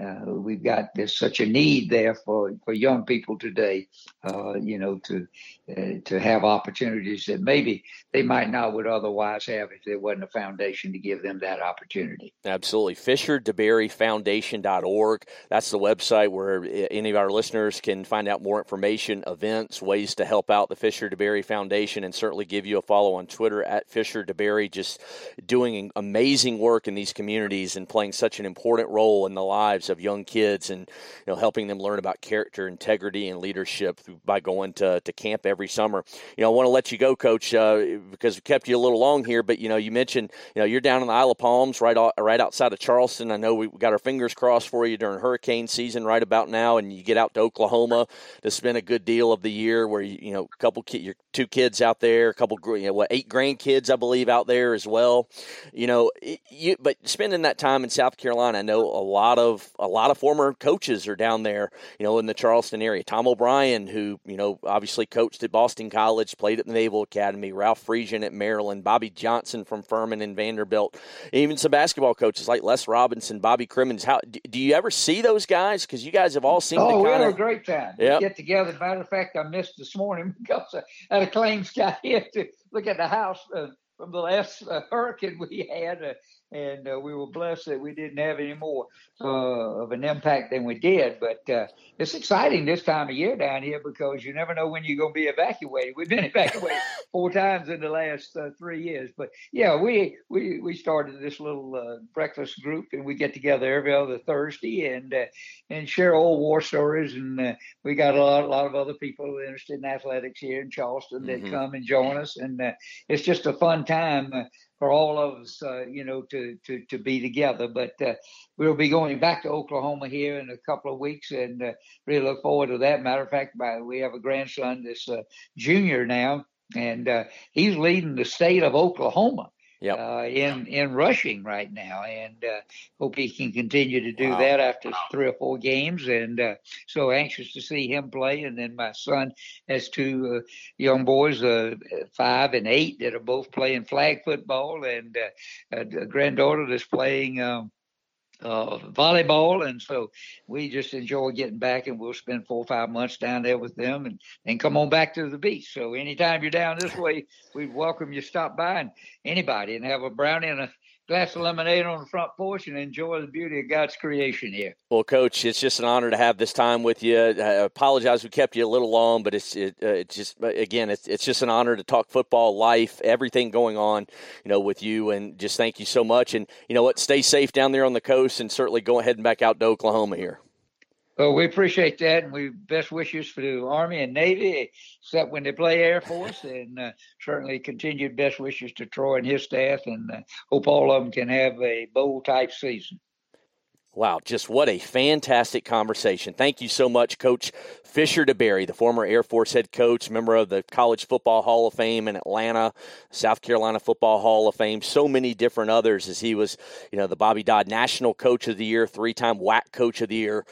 uh, we've got there's such a need there for, for young people today, uh, you know, to uh, to have opportunities that maybe they might not would otherwise have if there wasn't a foundation to give them that opportunity. Absolutely, Fisher DeBerry Foundation.org. That's the website where any of our listeners can find out more information, events, ways to help out the Fisher DeBerry Foundation, and certainly give you a follow on Twitter at Fisher DeBerry. Just doing amazing work in these communities and playing such an important role in the lives of young kids and you know helping them learn about character, integrity, and leadership by going to, to camp every summer. You know, I want to let you go, Coach, uh, because we kept you a little long here. But you know, you mentioned you know you're down in the Isle of Palms, right right outside of Charleston. I know we got our fingers crossed for you during hurricane season right about now, and you get out to Oklahoma to spend a good deal of the year where you you know a couple your two kids out there, a couple you know what eight grandkids I believe out there as well. You know, you but spending that time in South Carolina, I know a lot of a lot of former coaches are down there, you know, in the Charleston area. Tom O'Brien, who, you know, obviously coached at Boston College, played at the Naval Academy, Ralph Friedgen at Maryland, Bobby Johnson from Furman and Vanderbilt, even some basketball coaches like Les Robinson, Bobby Cremins. How do you ever see those guys? Because you guys have all seen. Oh, we had a great time. Yep. get together. Matter of fact, I missed this morning because I had a claims guy here to look at the house. Uh, from the last uh, hurricane we had, uh, and uh, we were blessed that we didn't have any more uh, of an impact than we did. But uh, it's exciting this time of year down here because you never know when you're going to be evacuated. We've been evacuated four times in the last uh, three years. But yeah, we we we started this little uh, breakfast group, and we get together every other Thursday and uh, and share old war stories. And we got a lot, a lot of other people interested in athletics here in Charleston that mm-hmm. come and join us, and it's just a fun time for all of us, uh, you know, to, to, to be together. But uh, we'll be going back to Oklahoma here in a couple of weeks and uh, really look forward to that. Matter of fact, we have a grandson that's uh, junior now, and uh, he's leading the state of Oklahoma yep. uh, in in rushing right now, and uh, hope he can continue to do wow. that after three or four games. And uh, so anxious to see him play. And then my son has two uh, young boys, uh, five and eight, that are both playing flag football, and uh, a granddaughter that's playing. Um, uh, volleyball, and so we just enjoy getting back, and we'll spend four or five months down there with them, and then come on back to the beach. So anytime you're down this way, we welcome you stop by and anybody and have a brownie and a glass of lemonade on the front porch and enjoy the beauty of God's creation here. Well, Coach, it's just an honor to have this time with you. I apologize we kept you a little long, but it's it, uh, just again it's it's just an honor to talk football, life, everything going on, you know, with you, and just thank you so much. And you know what, stay safe down there on the coast, and certainly go ahead and back out to Oklahoma here. Well, we appreciate that, and we best wishes for the Army and Navy, except when they play Air Force, and uh, certainly continued best wishes to Troy and his staff, and uh, hope all of them can have a bowl type season. Wow, just what a fantastic conversation. Thank you so much, Coach Fisher DeBerry, the former Air Force head coach, member of the College Football Hall of Fame in Atlanta, South Carolina Football Hall of Fame, so many different others as he was, you know, the Bobby Dodd National Coach of the Year, three time WAC Coach of the Year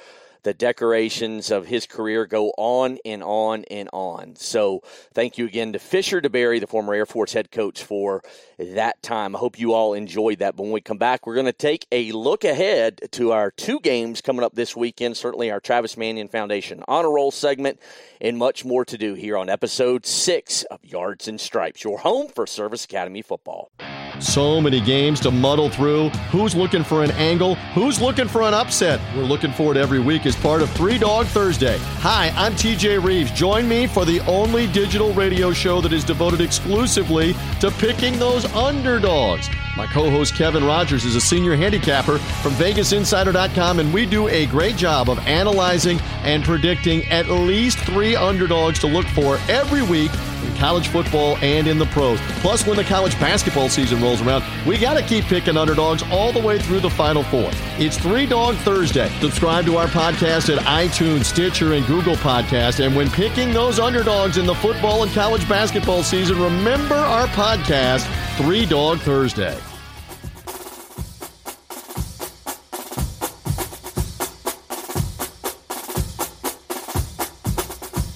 the decorations of his career go on and on and on. So thank you again to Fisher DeBerry, the former Air Force head coach, for that time. I hope you all enjoyed that. But when we come back, we're going to take a look ahead to our two games coming up this weekend. Certainly our Travis Manion Foundation honor roll segment and much more to do here on episode six of Yards and Stripes, your home for Service Academy football. So many games to muddle through. Who's looking for an angle? Who's looking for an upset? We're looking forward every week as part of Three Dog Thursday. Hi, I'm TJ Reeves. Join me for the only digital radio show that is devoted exclusively to picking those underdogs. My co host Kevin Rogers is a senior handicapper from VegasInsider.com, and we do a great job of analyzing and predicting at least three underdogs to look for every week in college football and in the pros. Plus, when the college basketball season rolls around, we got to keep picking underdogs all the way through the Final Four. It's Three Dog Thursday. Subscribe to our podcast at iTunes, Stitcher, and Google Podcast. And when picking those underdogs in the football and college basketball season, remember our podcast, Three Dog Thursday.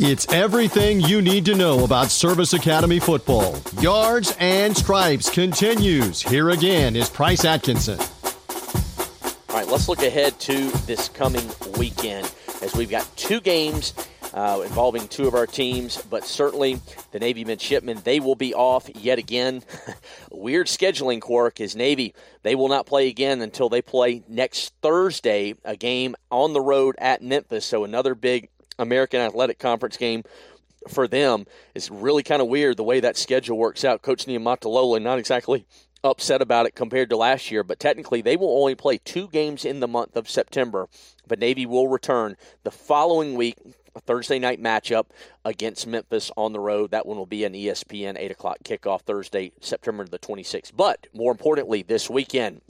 It's everything you need to know about Service Academy football. Yards and Stripes continues. Here again is Price Atkinson. All right, let's look ahead to this coming weekend as we've got two games uh, involving two of our teams, but certainly the Navy midshipmen, they will be off yet again. Weird scheduling quirk is Navy, they will not play again until they play next Thursday, a game on the road at Memphis. So another big American Athletic Conference game for them. It's really kind of weird the way that schedule works out. Coach Niumatalolo not exactly upset about it compared to last year, but technically they will only play two games in the month of September. But Navy will return the following week, a Thursday night matchup against Memphis on the road. That one will be an ESPN 8 o'clock kickoff Thursday, September the 26th. But more importantly, this weekend,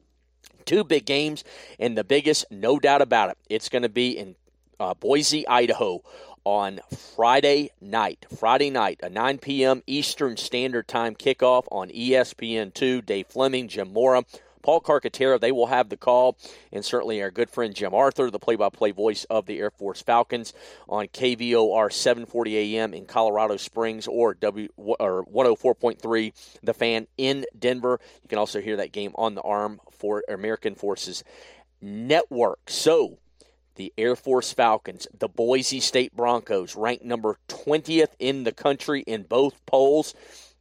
two big games, and the biggest, no doubt about it, it's going to be in uh, Boise, Idaho on Friday night. Friday night, a 9 p.m. Eastern Standard Time kickoff on ESPN2. Dave Fleming, Jim Mora, Paul Carcaterra, they will have the call, and certainly our good friend Jim Arthur, the play-by-play voice of the Air Force Falcons, on KVOR 740 AM in Colorado Springs or W or 104.3 The Fan in Denver. You can also hear that game on the Arm for American Forces Network. So the Air Force Falcons, the Boise State Broncos, ranked number 20th in the country in both polls.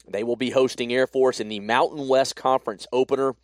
They will be hosting Air Force in the Mountain West Conference opener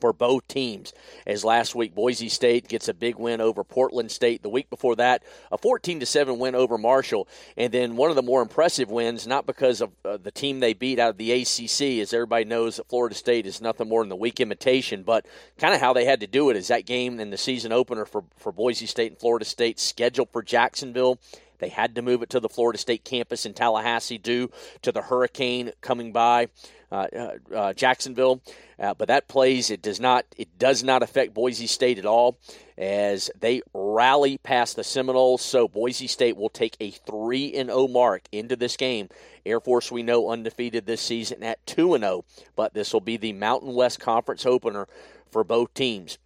for both teams. As last week, Boise State gets a big win over Portland State. The week before that, a 14 to 7 win over Marshall. And then one of the more impressive wins, not because of uh, the team they beat out of the ACC, as everybody knows that Florida State is nothing more than the weak imitation, but kind of how they had to do it is that game in the season opener for, for Boise State and Florida State scheduled for Jacksonville. They had to move it to the Florida State campus in Tallahassee due to the hurricane coming by Uh, uh, uh, Jacksonville. Uh, but that plays it does not it does not affect Boise State at all as they rally past the Seminoles. So Boise State will take a three and zero oh mark into this game. Air Force we know undefeated this season at two and zero, oh, but this will be the Mountain West Conference opener for both teams.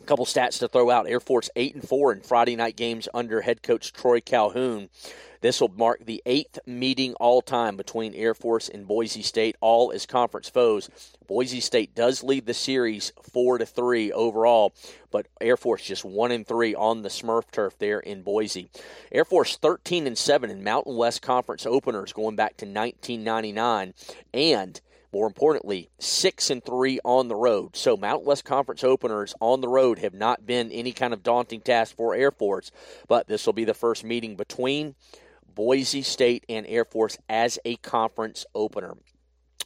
A couple stats to throw out: Air Force eight and four in Friday night games under head coach Troy Calhoun. This will mark the eighth meeting all time between Air Force and Boise State, all as conference foes. Boise State does lead the series four to three overall, but Air Force just one and three on the Smurf turf there in Boise. Air Force thirteen and seven in Mountain West Conference openers going back to 1999, and more importantly, six and three on the road. So Mountain West Conference openers on the road have not been any kind of daunting task for Air Force, but this will be the first meeting between Boise State and Air Force as a conference opener.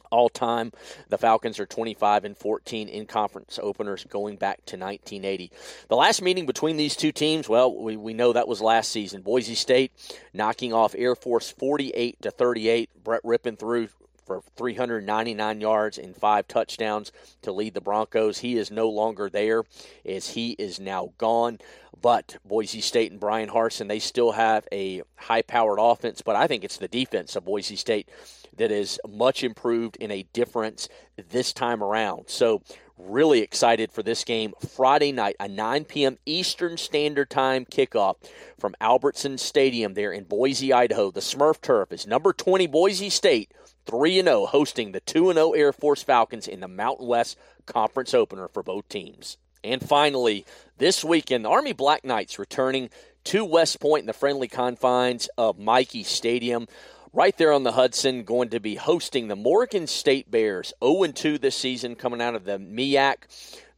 all time. The Falcons are 25 and 14 in conference openers going back to 1980. The last meeting between these two teams, well, we, we know that was last season. Boise State knocking off Air Force 48 to 38. Brett Rypien through for 399 yards and five touchdowns to lead the Broncos. He is no longer there as he is now gone. But Boise State and Bryan Harsin, they still have a high powered offense, but I think it's the defense of Boise State that is much improved in a difference this time around. So, really excited for this game Friday night, a 9 p.m. Eastern Standard Time kickoff from Albertson Stadium there in Boise, Idaho. The Smurf Turf is number 20 Boise State 3 0 hosting the 2 0 Air Force Falcons in the Mountain West Conference opener for both teams. And finally, this weekend, the Army Black Knights returning to West Point in the friendly confines of Michie Stadium. Right there on the Hudson, going to be hosting the Morgan State Bears. 0 2 this season, coming out of the MEAC.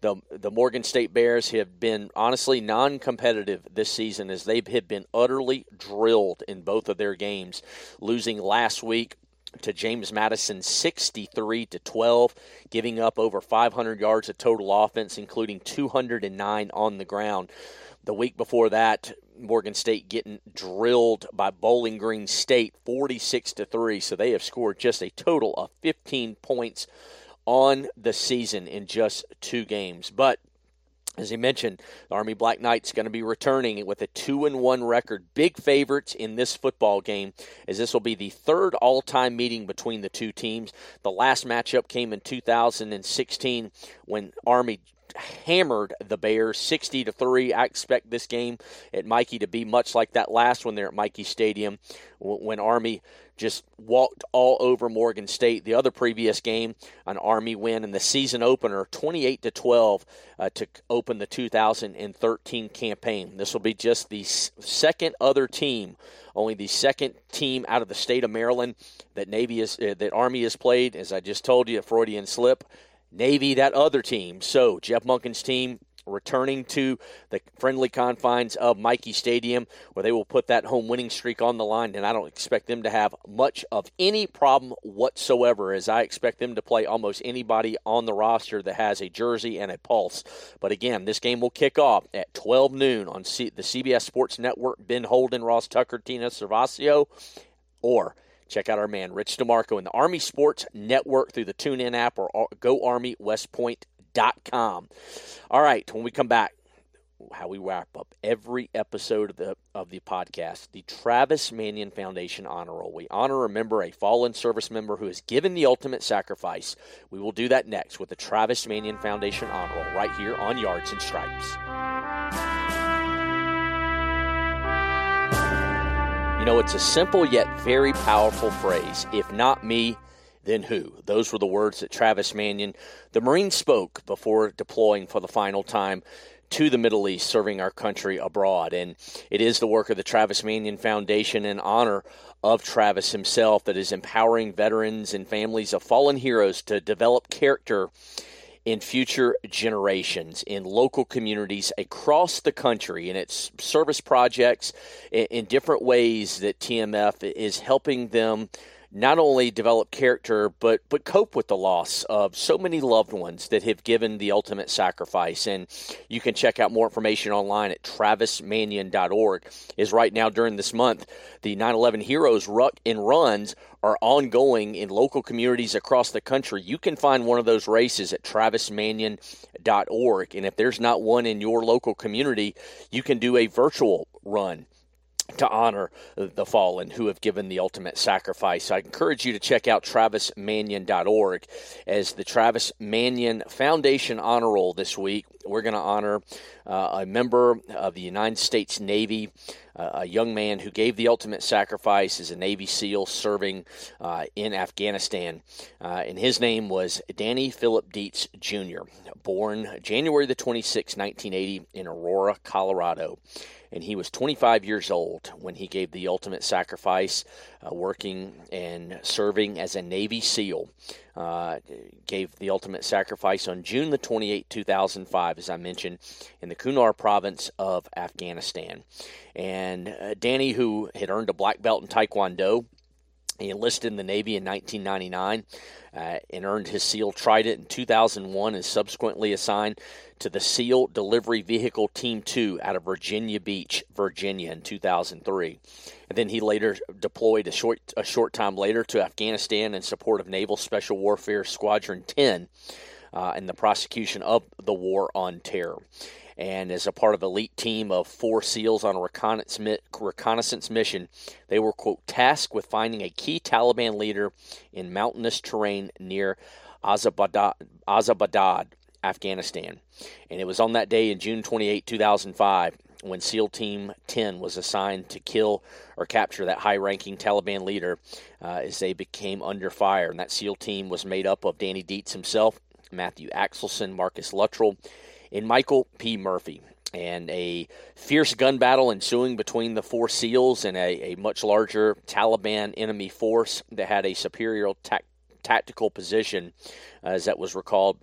The, the Morgan State Bears have been honestly non competitive this season as they have been utterly drilled in both of their games, losing last week to James Madison 63 to 12, giving up over 500 yards of total offense, including 209 on the ground. The week before that, Morgan State getting drilled by Bowling Green State 46 to 3. So they have scored just a total of 15 points on the season in just two games. But as he mentioned, the Army Black Knights going to be returning with a two and one record. Big favorites in this football game, as this will be the third all-time meeting between the two teams. The last matchup came in 2016 when Army hammered the Bears 60 to 3. I expect this game at Michie to be much like that last one there at Michie Stadium when Army just walked all over Morgan State. The other previous game, an Army win in the season opener, 28 to 12, uh, to open the 2013 campaign. This will be just the second other team, only the second team out of the state of Maryland that Navy is uh, that Army has played. As I just told you, a Freudian slip. Navy, that other team. So Jeff Monken's team returning to the friendly confines of Michie Stadium, where they will put that home winning streak on the line. And I don't expect them to have much of any problem whatsoever, as I expect them to play almost anybody on the roster that has a jersey and a pulse. But again, this game will kick off at 12 noon on C- the CBS Sports Network. Ben Holden, Ross Tucker, Tina Cervasio, or Check out our man Rich DeMarco in the Army Sports Network through the TuneIn app or Go Army West Point com. All right, when we come back, how we wrap up every episode of the of the podcast, the Travis Manion Foundation Honor Roll. We honor remember a fallen service member who has given the ultimate sacrifice. We will do that next with the Travis Manion Foundation Honor Roll right here on Yards and Stripes. You know, it's a simple yet very powerful phrase. If not me, then who? Those were the words that Travis Manion, the Marine, spoke before deploying for the final time to the Middle East, serving our country abroad. And it is the work of the Travis Manion Foundation in honor of Travis himself that is empowering veterans and families of fallen heroes to develop character in future generations in local communities across the country and its service projects in, in different ways that TMF is helping them not only develop character but but cope with the loss of so many loved ones that have given the ultimate sacrifice. And you can check out more information online at travismanion.org is right now during this month the 9/11 heroes ruck and runs are ongoing in local communities across the country. You can find one of those races at travismanion.org and if there's not one in your local community you can do a virtual run to honor the fallen who have given the ultimate sacrifice. I encourage you to check out travismanion.org as the Travis Manion Foundation Honor Roll this week. We're going to honor uh, a member of the United States Navy, uh, a young man who gave the ultimate sacrifice as a Navy SEAL serving uh, in Afghanistan. Uh, and his name was Danny Philip Dietz Jr., born January the 26th, 1980, in Aurora, Colorado and he was 25 years old when he gave the ultimate sacrifice, uh, working and serving as a Navy SEAL. Uh, gave the ultimate sacrifice on June the 28, 2005, as I mentioned, in the Kunar province of Afghanistan. And uh, Danny, who had earned a black belt in Taekwondo, He enlisted in the Navy in 1999 uh, and earned his SEAL Trident in 2001 and subsequently assigned to the SEAL Delivery Vehicle Team 2 out of Virginia Beach, Virginia in 2003. And then he later deployed a short, a short time later to Afghanistan in support of Naval Special Warfare Squadron 10 uh, in the prosecution of the war on terror and as a part of elite team of four SEALs on a reconnaissance mission, they were, quote, tasked with finding a key Taliban leader in mountainous terrain near Abbottabad, Afghanistan. And it was on that day in June 28, 2005, when SEAL Team 10 was assigned to kill or capture that high ranking Taliban leader uh, as they became under fire. And that SEAL team was made up of Danny Dietz himself, Matthew Axelson, Marcus Luttrell, and Michael P. Murphy. And a fierce gun battle ensuing between the four SEALs and a, a much larger Taliban enemy force that had a superior ta- tactical position, as that was recalled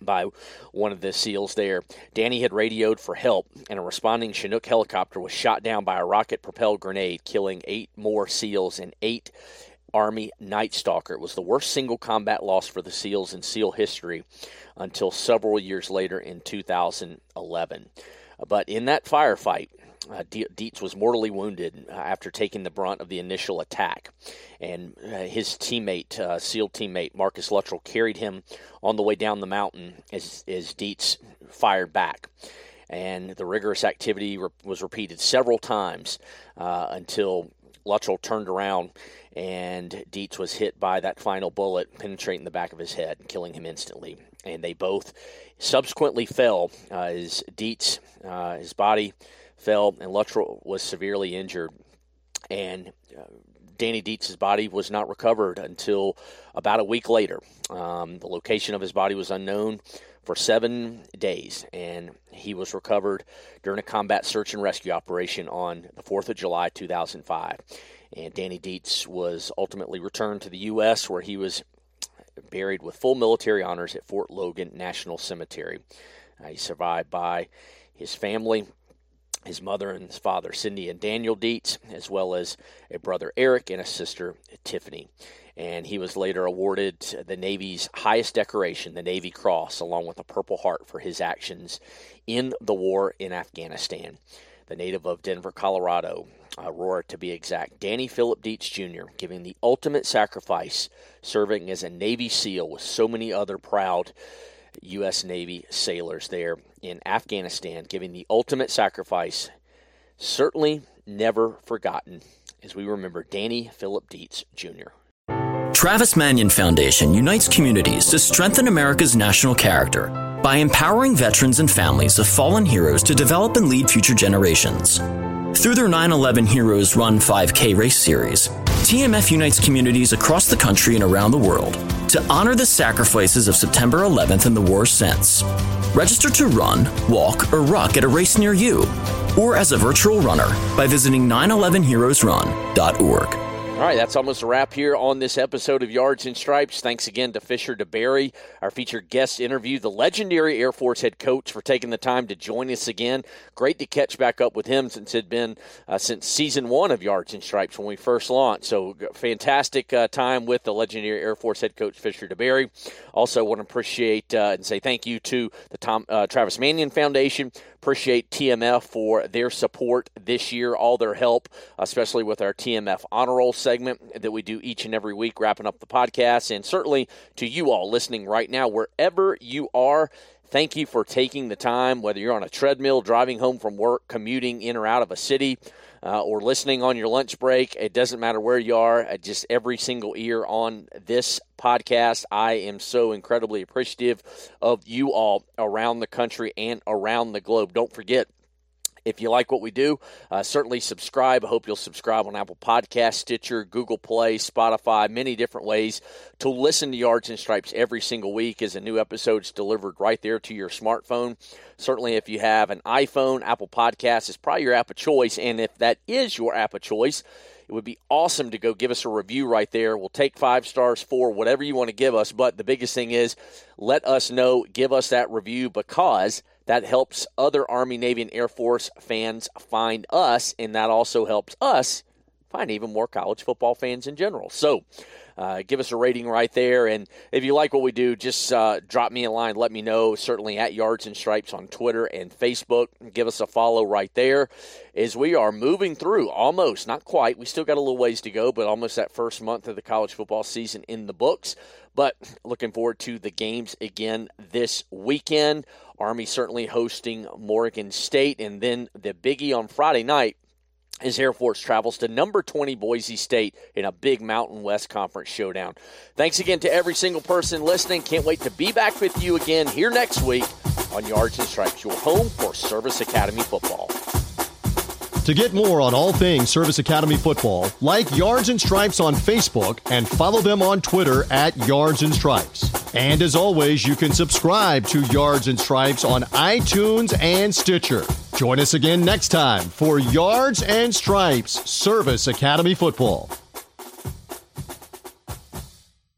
by one of the SEALs there. Danny had radioed for help, and a responding Chinook helicopter was shot down by a rocket propelled grenade, killing eight more SEALs and eight Army Night Stalker. It was the worst single combat loss for the SEALs in SEAL history until several years later in 2011. But in that firefight, uh, Dietz was mortally wounded after taking the brunt of the initial attack. And uh, his teammate, uh, SEAL teammate Marcus Luttrell, carried him on the way down the mountain as, as Dietz fired back. And the rigorous activity re- was repeated several times uh, until Luttrell turned around and Dietz was hit by that final bullet, penetrating the back of his head, killing him instantly. And they both subsequently fell. Uh, his Dietz, uh, his body fell, and Luttrell was severely injured. And uh, Danny Dietz's body was not recovered until about a week later. Um, the location of his body was unknown for seven days, and he was recovered during a combat search and rescue operation on the 4th of July 2005. And Danny Dietz was ultimately returned to the U.S., where he was buried with full military honors at Fort Logan National Cemetery. Uh, he's survived by his family, his mother and his father, Cindy and Daniel Dietz, as well as a brother Eric and a sister Tiffany. And he was later awarded the Navy's highest decoration, the Navy Cross, along with a Purple Heart for his actions in the war in Afghanistan. The native of Denver, Colorado, uh, Aurora to be exact, Danny Philip Dietz Jr., giving the ultimate sacrifice, serving as a Navy SEAL with so many other proud U.S. Navy sailors there in Afghanistan, giving the ultimate sacrifice, certainly never forgotten as we remember Danny Philip Dietz Jr. Travis Manion Foundation unites communities to strengthen America's national character by empowering veterans and families of fallen heroes to develop and lead future generations. Through their 9 11 Heroes Run 5K race series, TMF unites communities across the country and around the world to honor the sacrifices of September 11th and the war since. Register to run, walk, or ruck at a race near you, or as a virtual runner by visiting 911heroesrun.org. All right, that's almost a wrap here on this episode of Yards and Stripes. Thanks again to Fisher DeBerry, our featured guest interview, the legendary Air Force head coach, for taking the time to join us again. Great to catch back up with him since it had been uh, since season one of Yards and Stripes when we first launched. So fantastic uh, time with the legendary Air Force head coach Fisher DeBerry. Also, want to appreciate uh, and say thank you to the Tom uh, Travis Manion Foundation Appreciate TMF for their support this year, all their help, especially with our TMF Honor Roll segment that we do each and every week, wrapping up the podcast. And certainly to you all listening right now, wherever you are, thank you for taking the time, whether you're on a treadmill, driving home from work, commuting in or out of a city uh, or listening on your lunch break. It doesn't matter where you are, uh, just every single ear on this podcast. I am so incredibly appreciative of you all around the country and around the globe. Don't forget, if you like what we do, uh, certainly subscribe. I hope you'll subscribe on Apple Podcast, Stitcher, Google Play, Spotify, many different ways to listen to Yards and Stripes every single week as a new episode is delivered right there to your smartphone. Certainly, if you have an iPhone, Apple Podcast is probably your app of choice. And if that is your app of choice, it would be awesome to go give us a review right there. We'll take five stars, for whatever you want to give us. But the biggest thing is let us know, give us that review because – that helps other Army, Navy, and Air Force fans find us, and that also helps us find even more college football fans in general. So, uh, give us a rating right there. And if you like what we do, just uh, drop me a line. Let me know. Certainly at Yards and Stripes on Twitter and Facebook. Give us a follow right there as we are moving through almost, not quite. We still got a little ways to go, but almost that first month of the college football season in the books. But looking forward to the games again this weekend. Army certainly hosting Morgan State. And then the biggie on Friday night as Air Force travels to number 20 Boise State in a big Mountain West Conference showdown. Thanks again to every single person listening. Can't wait to be back with you again here next week on Yards and Stripes, your home for Service Academy football. To get more on all things Service Academy football, like Yards and Stripes on Facebook and follow them on Twitter at Yards and Stripes. And as always, you can subscribe to Yards and Stripes on iTunes and Stitcher. Join us again next time for Yards and Stripes Service Academy football.